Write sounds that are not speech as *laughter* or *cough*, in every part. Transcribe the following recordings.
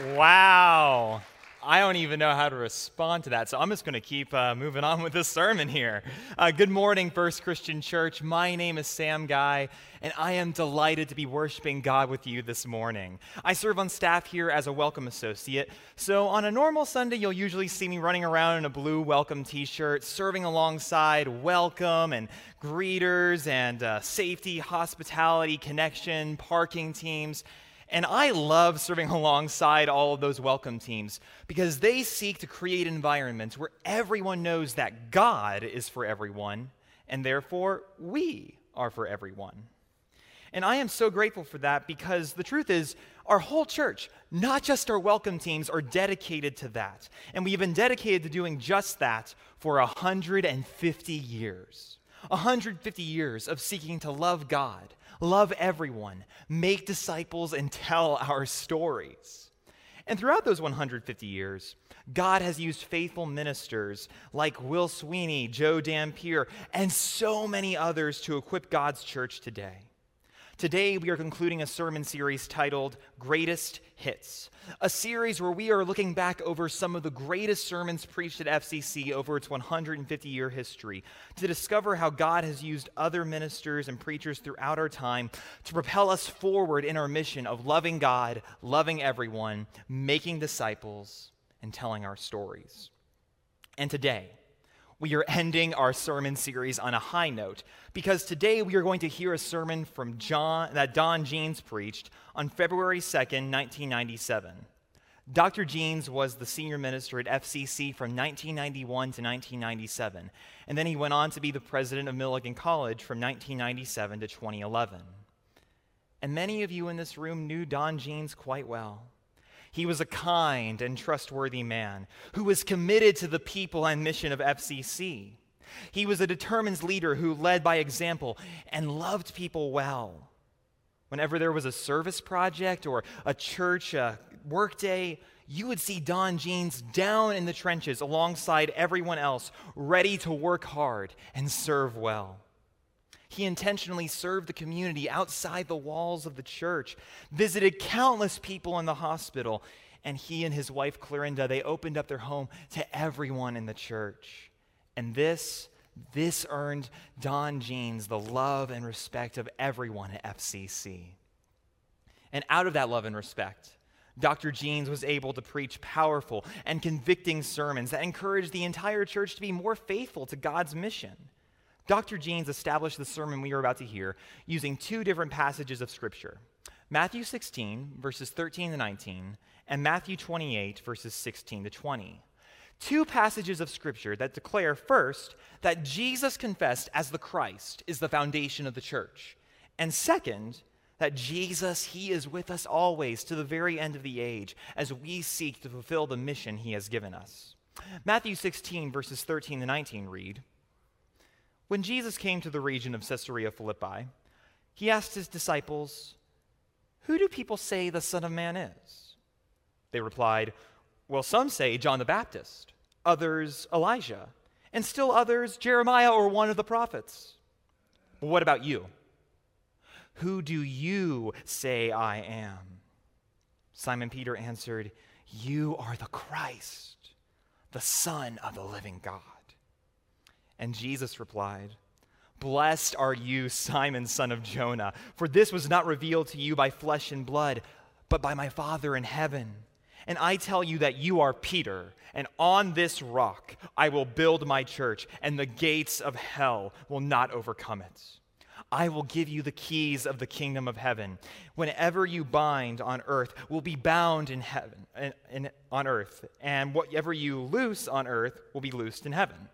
Wow. I don't even know how to respond to that, so I'm just going to keep uh, moving on with this sermon here. Uh, good morning, First Christian Church. My name is Sam Guy, and I am delighted to be worshiping God with you this morning. I serve on staff here as a welcome associate, so on a normal Sunday, you'll usually see me running around in a blue welcome t shirt, serving alongside welcome and greeters and uh, safety, hospitality, connection, parking teams. And I love serving *laughs* alongside all of those welcome teams because they seek to create environments where everyone knows that God is for everyone, and therefore we are for everyone. And I am so grateful for that because the truth is, our whole church, not just our welcome teams, are dedicated to that. And we've been dedicated to doing just that for 150 years. 150 years of seeking to love God love everyone, make disciples, and tell our stories. And throughout those 150 years, God has used faithful ministers like Will Sweeney, Joe Dampier, and so many others to equip God's church today. Today, we are concluding a sermon series titled Greatest Hits, a series where we are looking back over some of the greatest sermons preached at FCC over its 150 year history to discover how God has used other ministers and preachers throughout our time to propel us forward in our mission of loving God, loving everyone, making disciples, and telling our stories. And today, we are ending our sermon series on a high note because today we are going to hear a sermon from John that Don Jeanes preached on February 2nd, 1997. Dr. Jeanes was the senior minister at FCC from 1991 to 1997, and then he went on to be the president of Milligan College from 1997 to 2011. And many of you in this room knew Don Jeanes quite well. He was a kind and trustworthy man who was committed to the people and mission of FCC. He was a determined leader who led by example and loved people well. Whenever there was a service project or a church uh, workday, you would see Don Jeanes down in the trenches alongside everyone else, ready to work hard and serve well. He intentionally served the community outside the walls of the church, visited countless people in the hospital, and he and his wife Clorinda, they opened up their home to everyone in the church. And this this earned Don Jeanes the love and respect of everyone at FCC. And out of that love and respect, Dr. Jeanes was able to preach powerful and convicting sermons that encouraged the entire church to be more faithful to God's mission. Dr. Jeanes established the sermon we are about to hear using two different passages of Scripture Matthew 16, verses 13 to 19, and Matthew 28, verses 16 to 20. Two passages of Scripture that declare first that Jesus confessed as the Christ is the foundation of the church, and second, that Jesus, He is with us always to the very end of the age as we seek to fulfill the mission He has given us. Matthew 16, verses 13 to 19 read, when Jesus came to the region of Caesarea Philippi, he asked his disciples, Who do people say the Son of Man is? They replied, Well, some say John the Baptist, others Elijah, and still others Jeremiah or one of the prophets. Well, what about you? Who do you say I am? Simon Peter answered, You are the Christ, the Son of the living God. And Jesus replied, Blessed are you, Simon, son of Jonah, for this was not revealed to you by flesh and blood, but by my Father in heaven. And I tell you that you are Peter, and on this rock I will build my church, and the gates of hell will not overcome it. I will give you the keys of the kingdom of heaven. Whenever you bind on earth will be bound in heaven, in, on earth, and whatever you loose on earth will be loosed in heaven.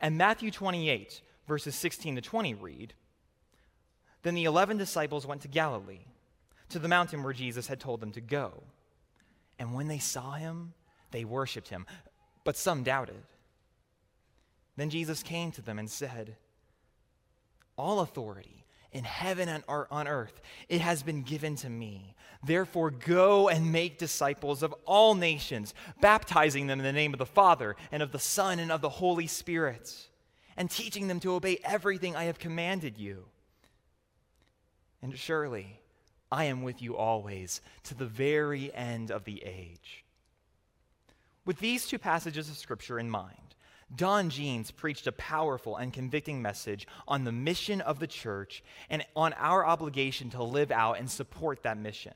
And Matthew 28, verses 16 to 20 read Then the eleven disciples went to Galilee, to the mountain where Jesus had told them to go. And when they saw him, they worshiped him, but some doubted. Then Jesus came to them and said, All authority in heaven and on earth, it has been given to me. Therefore, go and make disciples of all nations, baptizing them in the name of the Father, and of the Son, and of the Holy Spirit, and teaching them to obey everything I have commanded you. And surely, I am with you always to the very end of the age. With these two passages of Scripture in mind, Don Jeanes preached a powerful and convicting message on the mission of the church and on our obligation to live out and support that mission.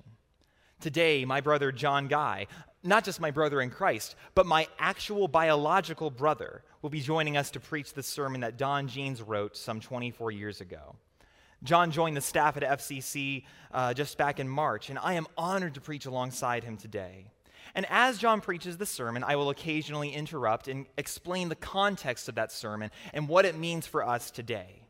Today, my brother John Guy, not just my brother in Christ, but my actual biological brother, will be joining us to preach the sermon that Don Jeanes wrote some 24 years ago. John joined the staff at FCC uh, just back in March, and I am honored to preach alongside him today. And as John preaches the sermon, I will occasionally interrupt and explain the context of that sermon and what it means for us today.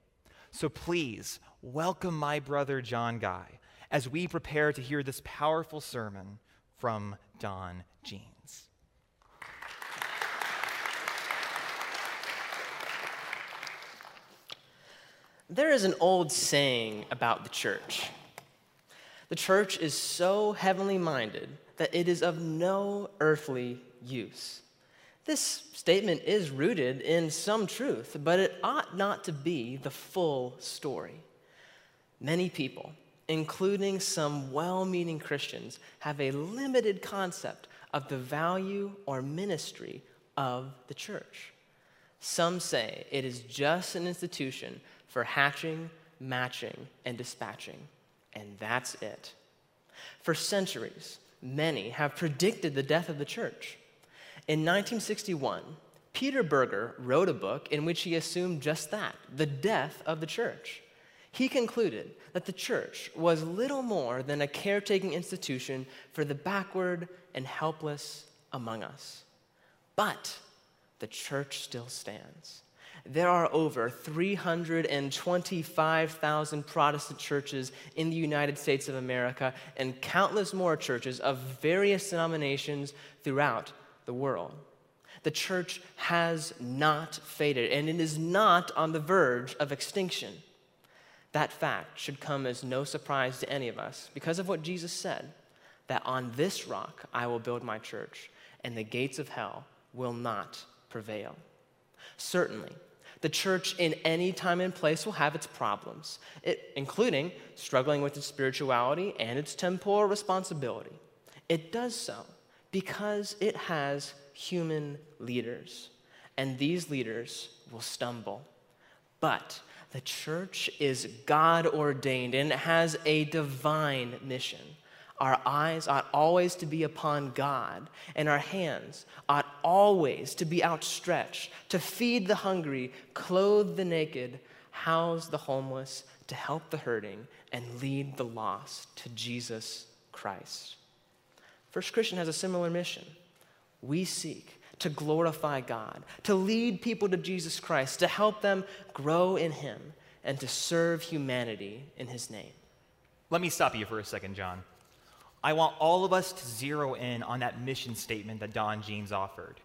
So please welcome my brother John Guy as we prepare to hear this powerful sermon from Don Jeanes. There is an old saying about the church. The church is so heavenly minded that it is of no earthly use. This statement is rooted in some truth, but it ought not to be the full story. Many people, including some well meaning Christians, have a limited concept of the value or ministry of the church. Some say it is just an institution for hatching, matching, and dispatching, and that's it. For centuries, many have predicted the death of the church. In 1961, Peter Berger wrote a book in which he assumed just that the death of the church. He concluded that the church was little more than a caretaking institution for the backward and helpless among us. But the church still stands there are over 325,000 Protestant churches in the United States of America and countless more churches of various denominations throughout the world. The church has not faded, and it is not on the verge of extinction. That fact should come as no surprise to any of us because of what Jesus said that on this rock I will build my church, and the gates of hell will not prevail. Certainly, the church in any time and place will have its problems, it, including struggling with its spirituality and its temporal responsibility. It does so because it has human leaders, and these leaders will stumble. But the church is God ordained and has a divine mission. Our eyes ought always to be upon God, and our hands ought always to be outstretched to feed the hungry, clothe the naked, house the homeless, to help the hurting, and lead the lost to Jesus Christ. First Christian has a similar mission. We seek to glorify God, to lead people to Jesus Christ, to help them grow in Him, and to serve humanity in His name. Let me stop you for a second, John. I want all of us to zero in on that mission statement that Don Jeanes offered.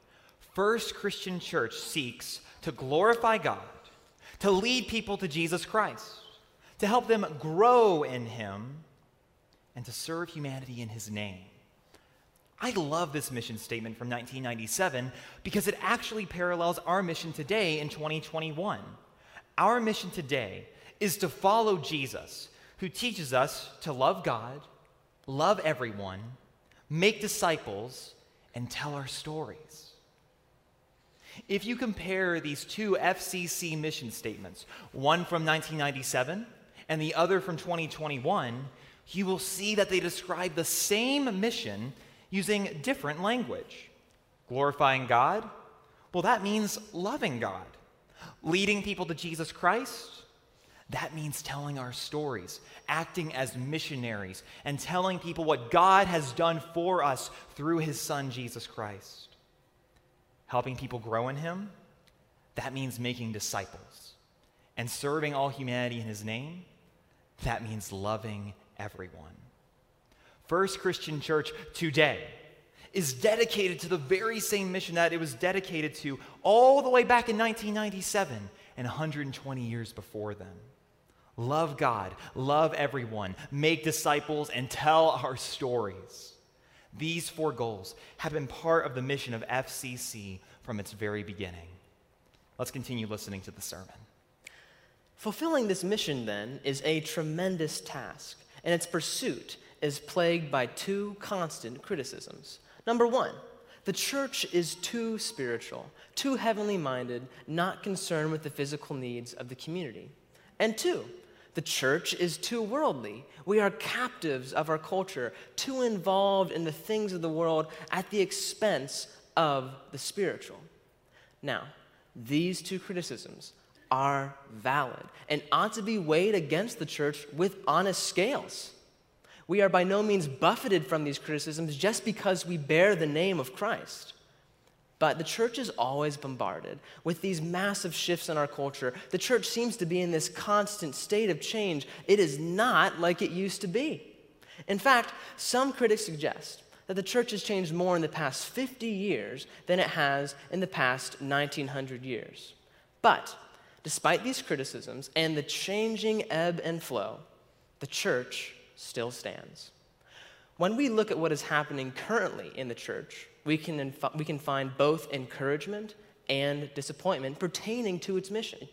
First Christian Church seeks to glorify God, to lead people to Jesus Christ, to help them grow in Him, and to serve humanity in His name. I love this mission statement from 1997 because it actually parallels our mission today in 2021. Our mission today is to follow Jesus, who teaches us to love God love everyone, make disciples, and tell our stories. If you compare these two FCC mission statements, one from 1997 and the other from 2021, you will see that they describe the same mission using different language. Glorifying God? Well, that means loving God. Leading people to Jesus Christ? That means telling our stories, acting as missionaries, and telling people what God has done for us through his son, Jesus Christ. Helping people grow in him, that means making disciples. And serving all humanity in his name, that means loving everyone. First Christian Church today is dedicated to the very same mission that it was dedicated to all the way back in 1997 and 120 years before then. Love God, love everyone, make disciples, and tell our stories. These four goals have been part of the mission of FCC from its very beginning. Let's continue listening to the sermon. Fulfilling this mission, then, is a tremendous task, and its pursuit is plagued by two constant criticisms. Number one, the church is too spiritual, too heavenly minded, not concerned with the physical needs of the community. And two, the church is too worldly. We are captives of our culture, too involved in the things of the world at the expense of the spiritual. Now, these two criticisms are valid and ought to be weighed against the church with honest scales. We are by no means buffeted from these criticisms just because we bear the name of Christ. But the church is always bombarded with these massive shifts in our culture. The church seems to be in this constant state of change. It is not like it used to be. In fact, some critics suggest that the church has changed more in the past 50 years than it has in the past 1900 years. But despite these criticisms and the changing ebb and flow, the church still stands. When we look at what is happening currently in the church, we can, inf- we can find both encouragement and disappointment pertaining to its mission.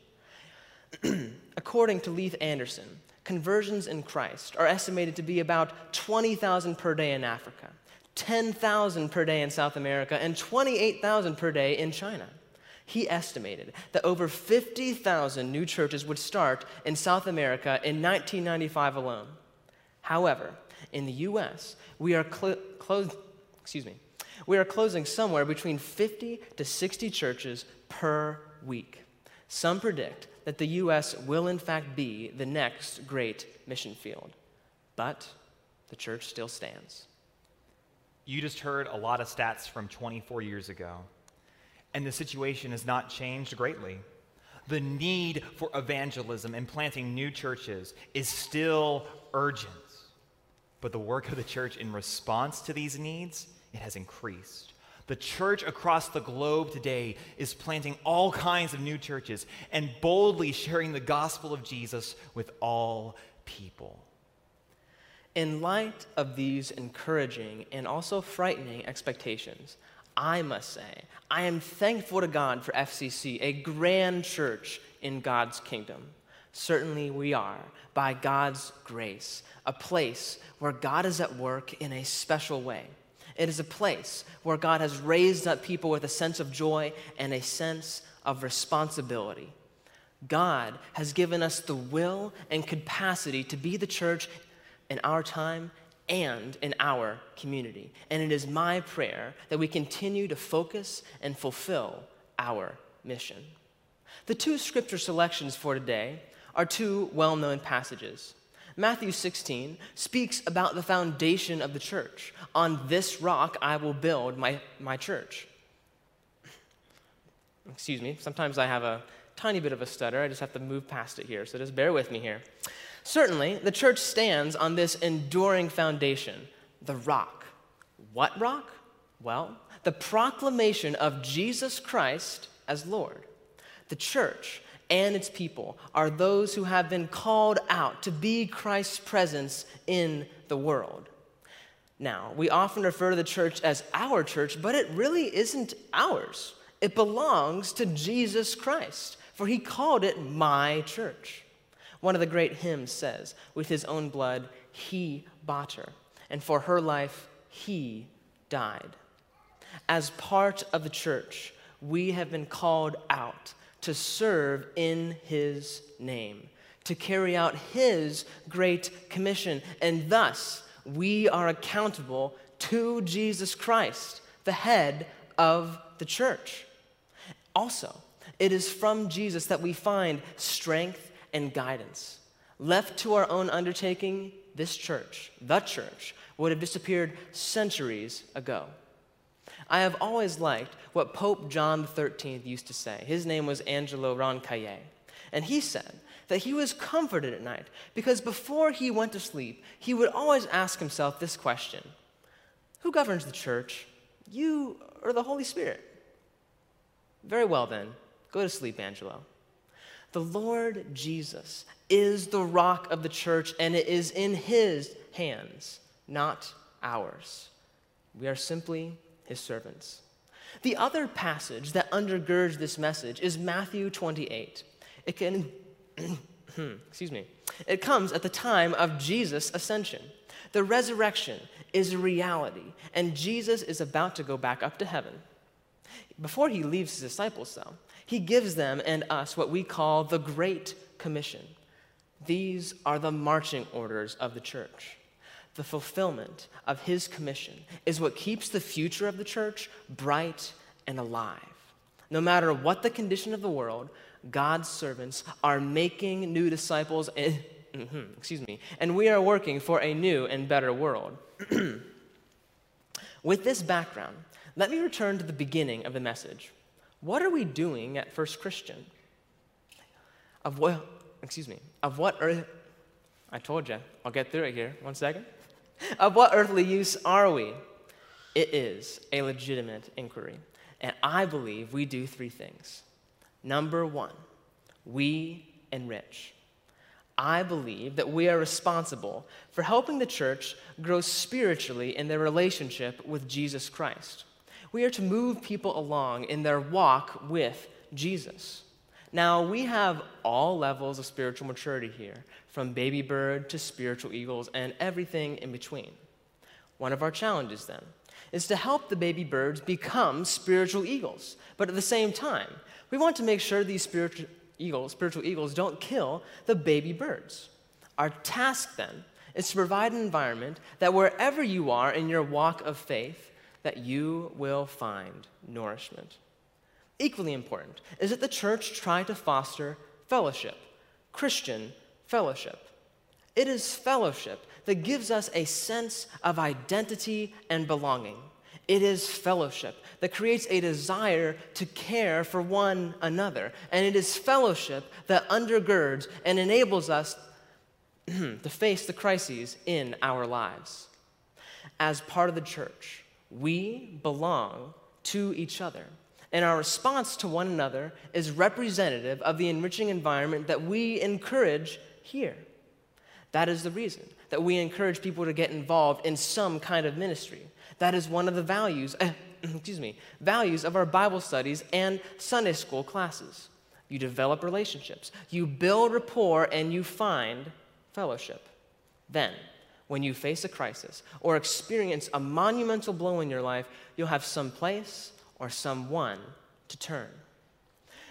*clears throat* According to Leith Anderson, conversions in Christ are estimated to be about 20,000 per day in Africa, 10,000 per day in South America, and 28,000 per day in China. He estimated that over 50,000 new churches would start in South America in 1995 alone. However, in the US, we are cl- closed, excuse me, we are closing somewhere between 50 to 60 churches per week. Some predict that the U.S. will, in fact, be the next great mission field. But the church still stands. You just heard a lot of stats from 24 years ago, and the situation has not changed greatly. The need for evangelism and planting new churches is still urgent. But the work of the church in response to these needs it has increased. The church across the globe today is planting all kinds of new churches and boldly sharing the gospel of Jesus with all people. In light of these encouraging and also frightening expectations, I must say, I am thankful to God for FCC, a grand church in God's kingdom. Certainly, we are, by God's grace, a place where God is at work in a special way. It is a place where God has raised up people with a sense of joy and a sense of responsibility. God has given us the will and capacity to be the church in our time and in our community. And it is my prayer that we continue to focus and fulfill our mission. The two scripture selections for today are two well known passages Matthew 16 speaks about the foundation of the church. On this rock I will build my, my church. Excuse me, sometimes I have a tiny bit of a stutter. I just have to move past it here, so just bear with me here. Certainly, the church stands on this enduring foundation, the rock. What rock? Well, the proclamation of Jesus Christ as Lord. The church and its people are those who have been called out to be Christ's presence in the world. Now, we often refer to the church as our church, but it really isn't ours. It belongs to Jesus Christ, for he called it my church. One of the great hymns says, With his own blood, he bought her, and for her life, he died. As part of the church, we have been called out to serve in his name, to carry out his great commission. And thus, we are accountable to Jesus Christ, the head of the church. Also, it is from Jesus that we find strength and guidance. Left to our own undertaking, this church, the church, would have disappeared centuries ago. I have always liked what Pope John XIII used to say. His name was Angelo Roncalli. And he said that he was comforted at night because before he went to sleep, he would always ask himself this question Who governs the church, you or the Holy Spirit? Very well, then, go to sleep, Angelo. The Lord Jesus is the rock of the church, and it is in his hands, not ours. We are simply his servants. The other passage that undergirds this message is Matthew 28. It can, *clears throat* excuse me, It comes at the time of Jesus' ascension. The resurrection is a reality, and Jesus is about to go back up to heaven. Before he leaves his disciples, though, he gives them and us what we call the Great Commission. These are the marching orders of the church. The fulfillment of his commission is what keeps the future of the church bright and alive. No matter what the condition of the world, God's servants are making new disciples, and, mm-hmm, excuse me, and we are working for a new and better world. *clears throat* With this background, let me return to the beginning of the message. What are we doing at First Christian? Of what, excuse me, of what earth, I told you, I'll get through it here, one second. Of what earthly use are we? It is a legitimate inquiry. And I believe we do three things. Number one, we enrich. I believe that we are responsible for helping the church grow spiritually in their relationship with Jesus Christ. We are to move people along in their walk with Jesus. Now, we have all levels of spiritual maturity here, from baby bird to spiritual eagles and everything in between. One of our challenges, then, is to help the baby birds become spiritual eagles. But at the same time, we want to make sure these spiritual eagles, spiritual eagles don't kill the baby birds. Our task then is to provide an environment that wherever you are in your walk of faith, that you will find nourishment. Equally important is that the church try to foster fellowship, Christian fellowship. It is fellowship that gives us a sense of identity and belonging. It is fellowship that creates a desire to care for one another. And it is fellowship that undergirds and enables us *clears throat* to face the crises in our lives. As part of the church, we belong to each other. And our response to one another is representative of the enriching environment that we encourage here. That is the reason that we encourage people to get involved in some kind of ministry. That is one of the values, uh, *clears throat* excuse me, values of our Bible studies and Sunday school classes. You develop relationships, you build rapport, and you find fellowship. Then, when you face a crisis or experience a monumental blow in your life, you'll have some place or someone to turn.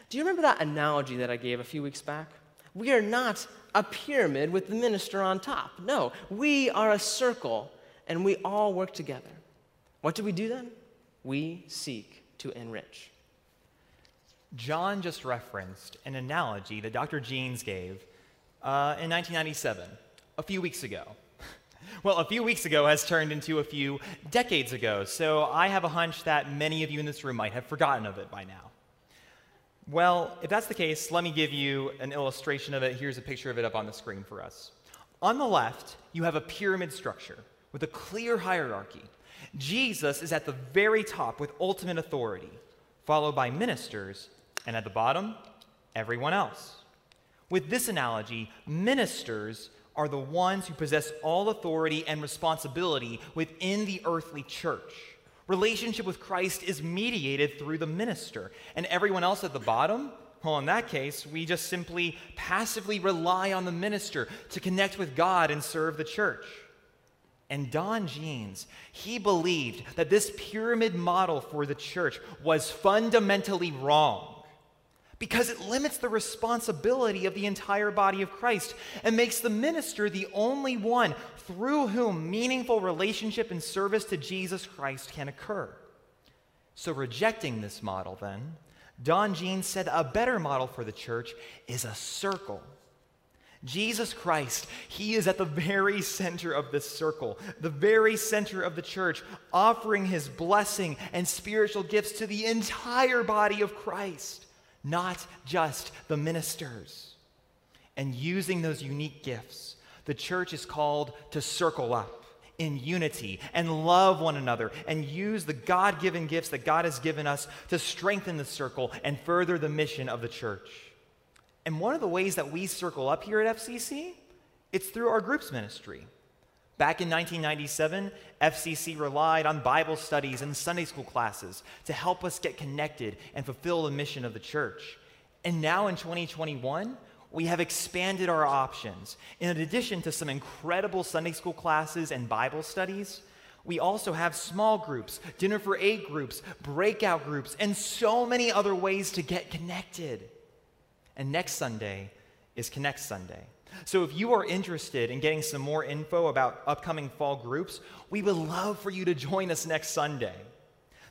Do you remember that analogy that I gave a few weeks back? We are not a pyramid with the minister on top. No, we are a circle and we all work together. What do we do then? We seek to enrich. John just referenced an analogy that Dr. Jeanes gave uh, in 1997, a few weeks ago. Well, a few weeks ago has turned into a few decades ago, so I have a hunch that many of you in this room might have forgotten of it by now. Well, if that's the case, let me give you an illustration of it. Here's a picture of it up on the screen for us. On the left, you have a pyramid structure with a clear hierarchy. Jesus is at the very top with ultimate authority, followed by ministers, and at the bottom, everyone else. With this analogy, ministers are the ones who possess all authority and responsibility within the earthly church. Relationship with Christ is mediated through the minister, and everyone else at the bottom, well, in that case, we just simply passively rely on the minister to connect with God and serve the church. And Don Jeanes, he believed that this pyramid model for the church was fundamentally wrong because it limits the responsibility of the entire body of Christ and makes the minister the only one through whom meaningful relationship and service to Jesus Christ can occur. So, rejecting this model, then, Don Jean said a better model for the church is a circle. Jesus Christ, He is at the very center of this circle, the very center of the church, offering His blessing and spiritual gifts to the entire body of Christ not just the ministers. And using those unique gifts, the church is called to circle up in unity and love one another and use the God given gifts that God has given us to strengthen the circle and further the mission of the church. And one of the ways that we circle up here at FCC, it's through our groups ministry. Back in 1997, FCC relied on Bible studies and Sunday school classes to help us get connected and fulfill the mission of the church. And now in 2021, we have expanded our options. In addition to some incredible Sunday school classes and Bible studies, we also have small groups, dinner for eight groups, breakout groups, and so many other ways to get connected. And next Sunday is Connect Sunday. So if you are interested in getting some more info about upcoming fall groups, we would love for you to join us next Sunday.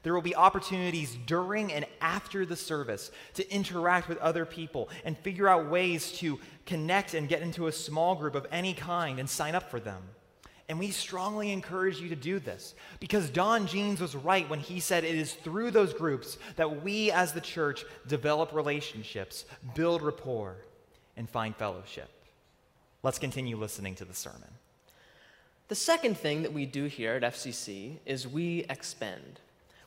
There will be opportunities during and after the service to interact with other people and figure out ways to connect and get into a small group of any kind and sign up for them. And we strongly encourage you to do this because Don Jeanes was right when he said it is through those groups that we as the church develop relationships, build rapport, and find fellowship. Let's continue listening to the sermon. The second thing that we do here at FCC is we expend.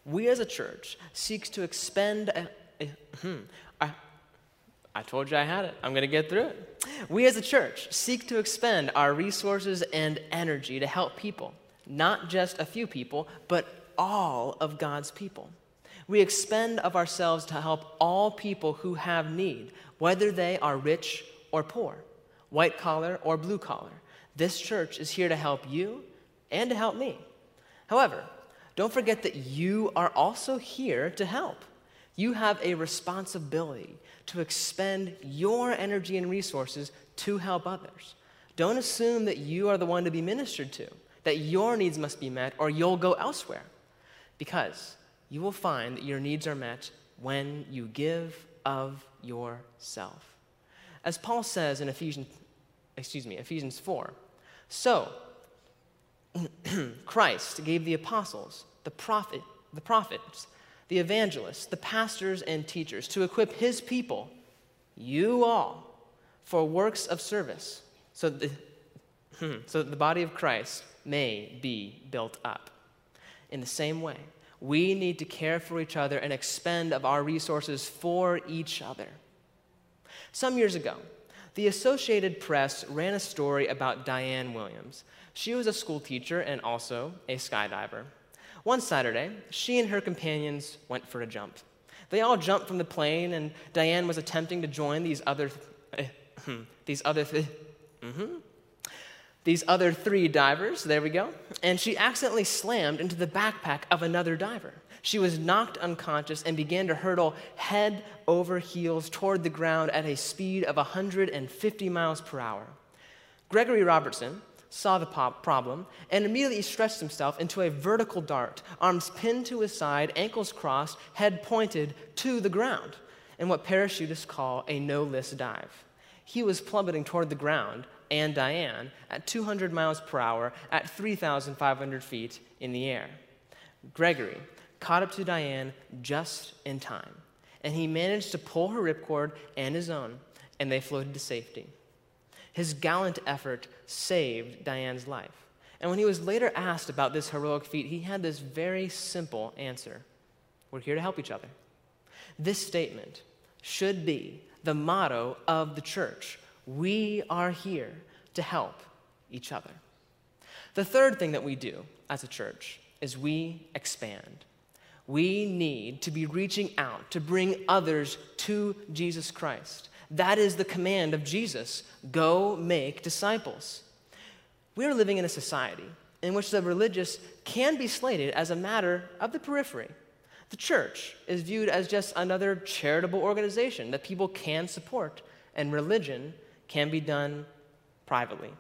We as a church seeks to expend. A, a, hmm, I told you I had it. I'm going to get through it. We as a church seek to expend our resources and energy to help people, not just a few people, but all of God's people. We expend of ourselves to help all people who have need, whether they are rich or poor, white collar or blue collar. This church is here to help you and to help me. However, don't forget that you are also here to help. You have a responsibility to expend your energy and resources to help others. Don't assume that you are the one to be ministered to, that your needs must be met, or you'll go elsewhere. Because you will find that your needs are met when you give of yourself. As Paul says in Ephesians, excuse me, Ephesians 4, so *clears throat* Christ gave the apostles, the prophet, the prophets, the evangelists, the pastors and teachers to equip his people, you all, for works of service, so that, hmm, *clears throat* so that the body of Christ may be built up. In the same way, we need to care for each other and expend of our resources for each other. Some years ago, the Associated Press ran a story about Diane Williams. She was a school teacher and also a skydiver. One Saturday, she and her companions went for a jump. They all jumped from the plane, and Diane was attempting to join these other, th- these other, th- mm-hmm. these other three divers. There we go. And she accidentally slammed into the backpack of another diver. She was knocked unconscious and began to hurtle head over heels toward the ground at a speed of 150 miles per hour. Gregory Robertson, saw the problem and immediately stretched himself into a vertical dart, arms pinned to his side, ankles crossed, head pointed to the ground, in what parachutists call a no lift dive. He was plummeting toward the ground and Diane at 200 miles per hour at 3,500 feet in the air. Gregory caught up to Diane just in time, and he managed to pull her ripcord and his own, and they floated to safety. His gallant effort saved Diane's life. And when he was later asked about this heroic feat, he had this very simple answer We're here to help each other. This statement should be the motto of the church. We are here to help each other. The third thing that we do as a church is we expand. We need to be reaching out to bring others to Jesus Christ. That is the command of Jesus go make disciples. We are living in a society in which the religious can be slated as a matter of the periphery. The church is viewed as just another charitable organization that people can support, and religion can be done privately.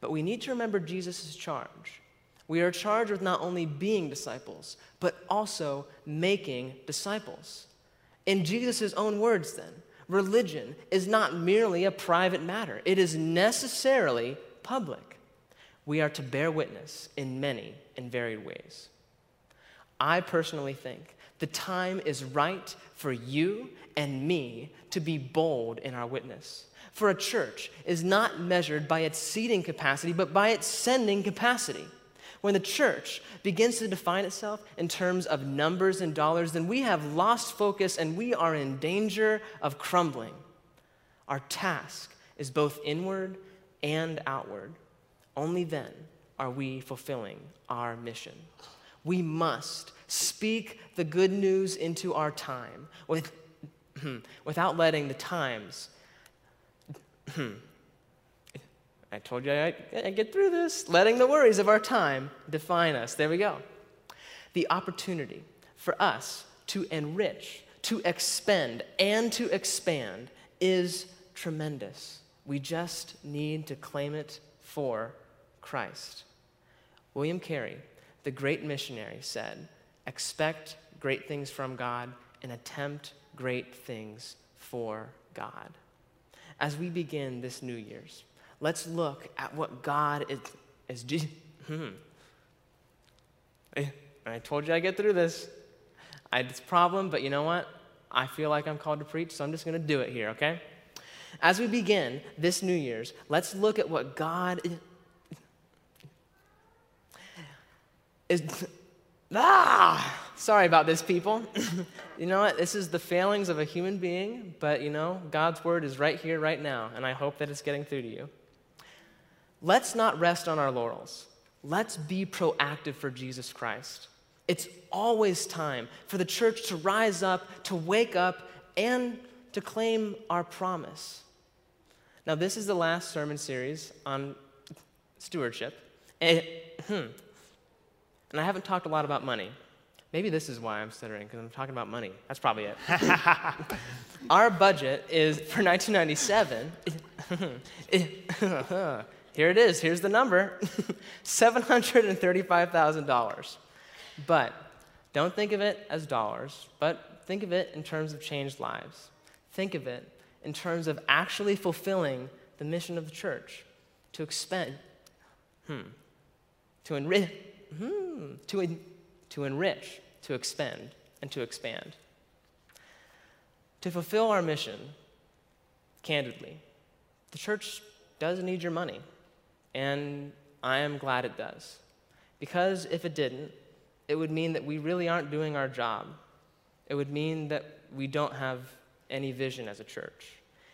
But we need to remember Jesus' charge. We are charged with not only being disciples, but also making disciples. In Jesus' own words, then, religion is not merely a private matter, it is necessarily public. We are to bear witness in many and varied ways. I personally think the time is right for you and me to be bold in our witness. For a church is not measured by its seating capacity, but by its sending capacity. When the church begins to define itself in terms of numbers and dollars, then we have lost focus and we are in danger of crumbling. Our task is both inward and outward. Only then are we fulfilling our mission. We must speak the good news into our time with, *clears throat* without letting the times *clears throat* I told you I, I get through this. Letting the worries of our time define us. There we go. The opportunity for us to enrich, to expend, and to expand is tremendous. We just need to claim it for Christ. William Carey, the great missionary, said, Expect great things from God and attempt great things for God. As we begin this New Year's, let's look at what God is. is *laughs* hmm. I told you I get through this. I had this problem, but you know what? I feel like I'm called to preach, so I'm just going to do it here, okay? As we begin this New Year's, let's look at what God is. is *laughs* ah! Sorry about this, people. *laughs* you know what? This is the failings of a human being, but you know, God's word is right here, right now, and I hope that it's getting through to you. Let's not rest on our laurels. Let's be proactive for Jesus Christ. It's always time for the church to rise up, to wake up, and to claim our promise. Now, this is the last sermon series on stewardship. And, hmm, and I haven't talked a lot about money. Maybe this is why I'm stuttering, because I'm talking about money. That's probably it. *laughs* Our budget is for 1997. *laughs* Eh, *laughs* eh, Here it is. Here's the number *laughs* $735,000. But don't think of it as dollars, but think of it in terms of changed lives. Think of it in terms of actually fulfilling the mission of the church to expend, hmm, to enrich, hmm, to, en- to enrich, to expend, and to expand. To fulfill our mission, candidly, the church does need your money, and I am glad it does. Because if it didn't, it would mean that we really aren't doing our job. It would mean that we don't have any vision as a church.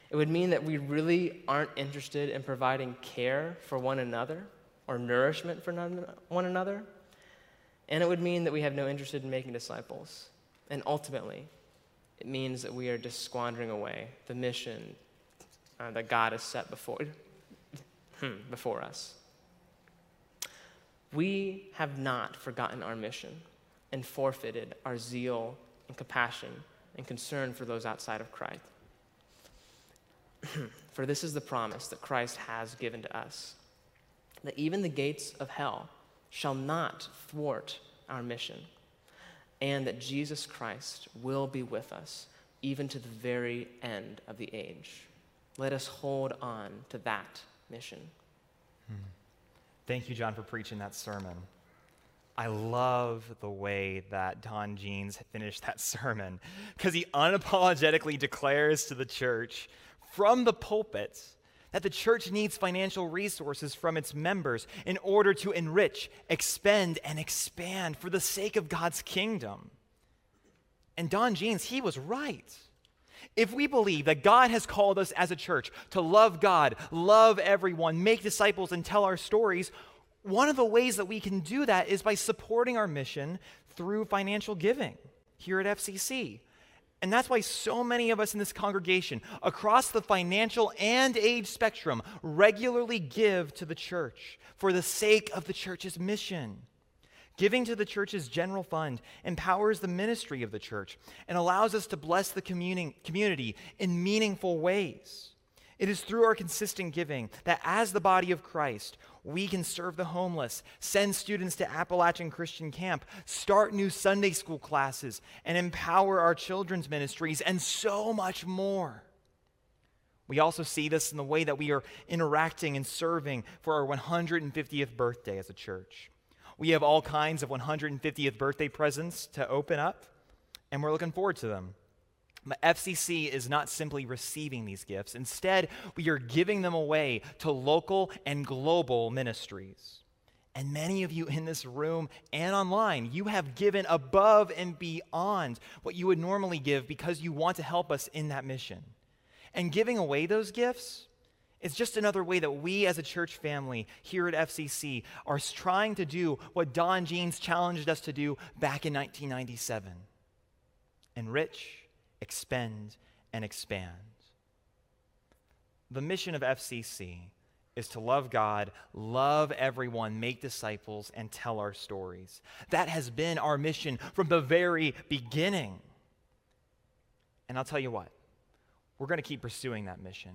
It would mean that we really aren't interested in providing care for one another or nourishment for one another. And it would mean that we have no interest in making disciples. And ultimately, it means that we are just squandering away the mission uh, that God has set before, Hmm. before us. We have not forgotten our mission and forfeited our zeal and compassion and concern for those outside of Christ. *clears throat* for this is the promise that Christ has given to us that even the gates of hell shall not thwart our mission, and that Jesus Christ will be with us even to the very end of the age. Let us hold on to that mission. Hmm. Thank you, John, for preaching that sermon. I love the way that Don Jeanes finished that *laughs* sermon because he unapologetically declares to the church from the pulpit that the church needs financial resources from its members in order to enrich, expend, and expand for the sake of God's kingdom. And Don Jeanes, he was right. If we believe that God has called us as a church to love God, love everyone, make disciples, and tell our stories, one of the ways that we can do that is by supporting our mission through financial giving here at FCC. And that's why so many of us in this congregation, across the financial and age spectrum, regularly give to the church for the sake of the church's mission. Giving to the church's general fund empowers the ministry of the church and allows us to bless the communi- community in meaningful ways. It is through our consistent giving that, as the body of Christ, we can serve the homeless, send students to Appalachian Christian Camp, start new Sunday school classes, and empower our children's ministries, and so much more. We also see this in the way that we are interacting and serving for our 150th birthday as a church. We have all kinds of 150th birthday presents to open up, and we're looking forward to them. But FCC is not simply receiving these gifts. Instead, we are giving them away to local and global ministries. And many of you in this room and online, you have given above and beyond what you would normally give because you want to help us in that mission. And giving away those gifts it's just another way that we as a church family here at FCC are trying to do what Don Jeanes challenged us to do back in 1997 enrich, expend, and expand. the mission of FCC is to love God, love everyone, make disciples, and tell our stories. That has been our mission from the very beginning. And I'll tell you what, we're going to keep pursuing that mission,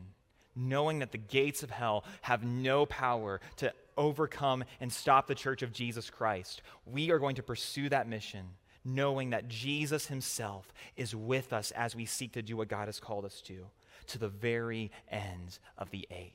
knowing that the gates of hell have no power to overcome and stop the church of Jesus Christ. We are going to pursue that mission, knowing that Jesus himself is with us as we seek to do what God has called us to, to the very end of the age.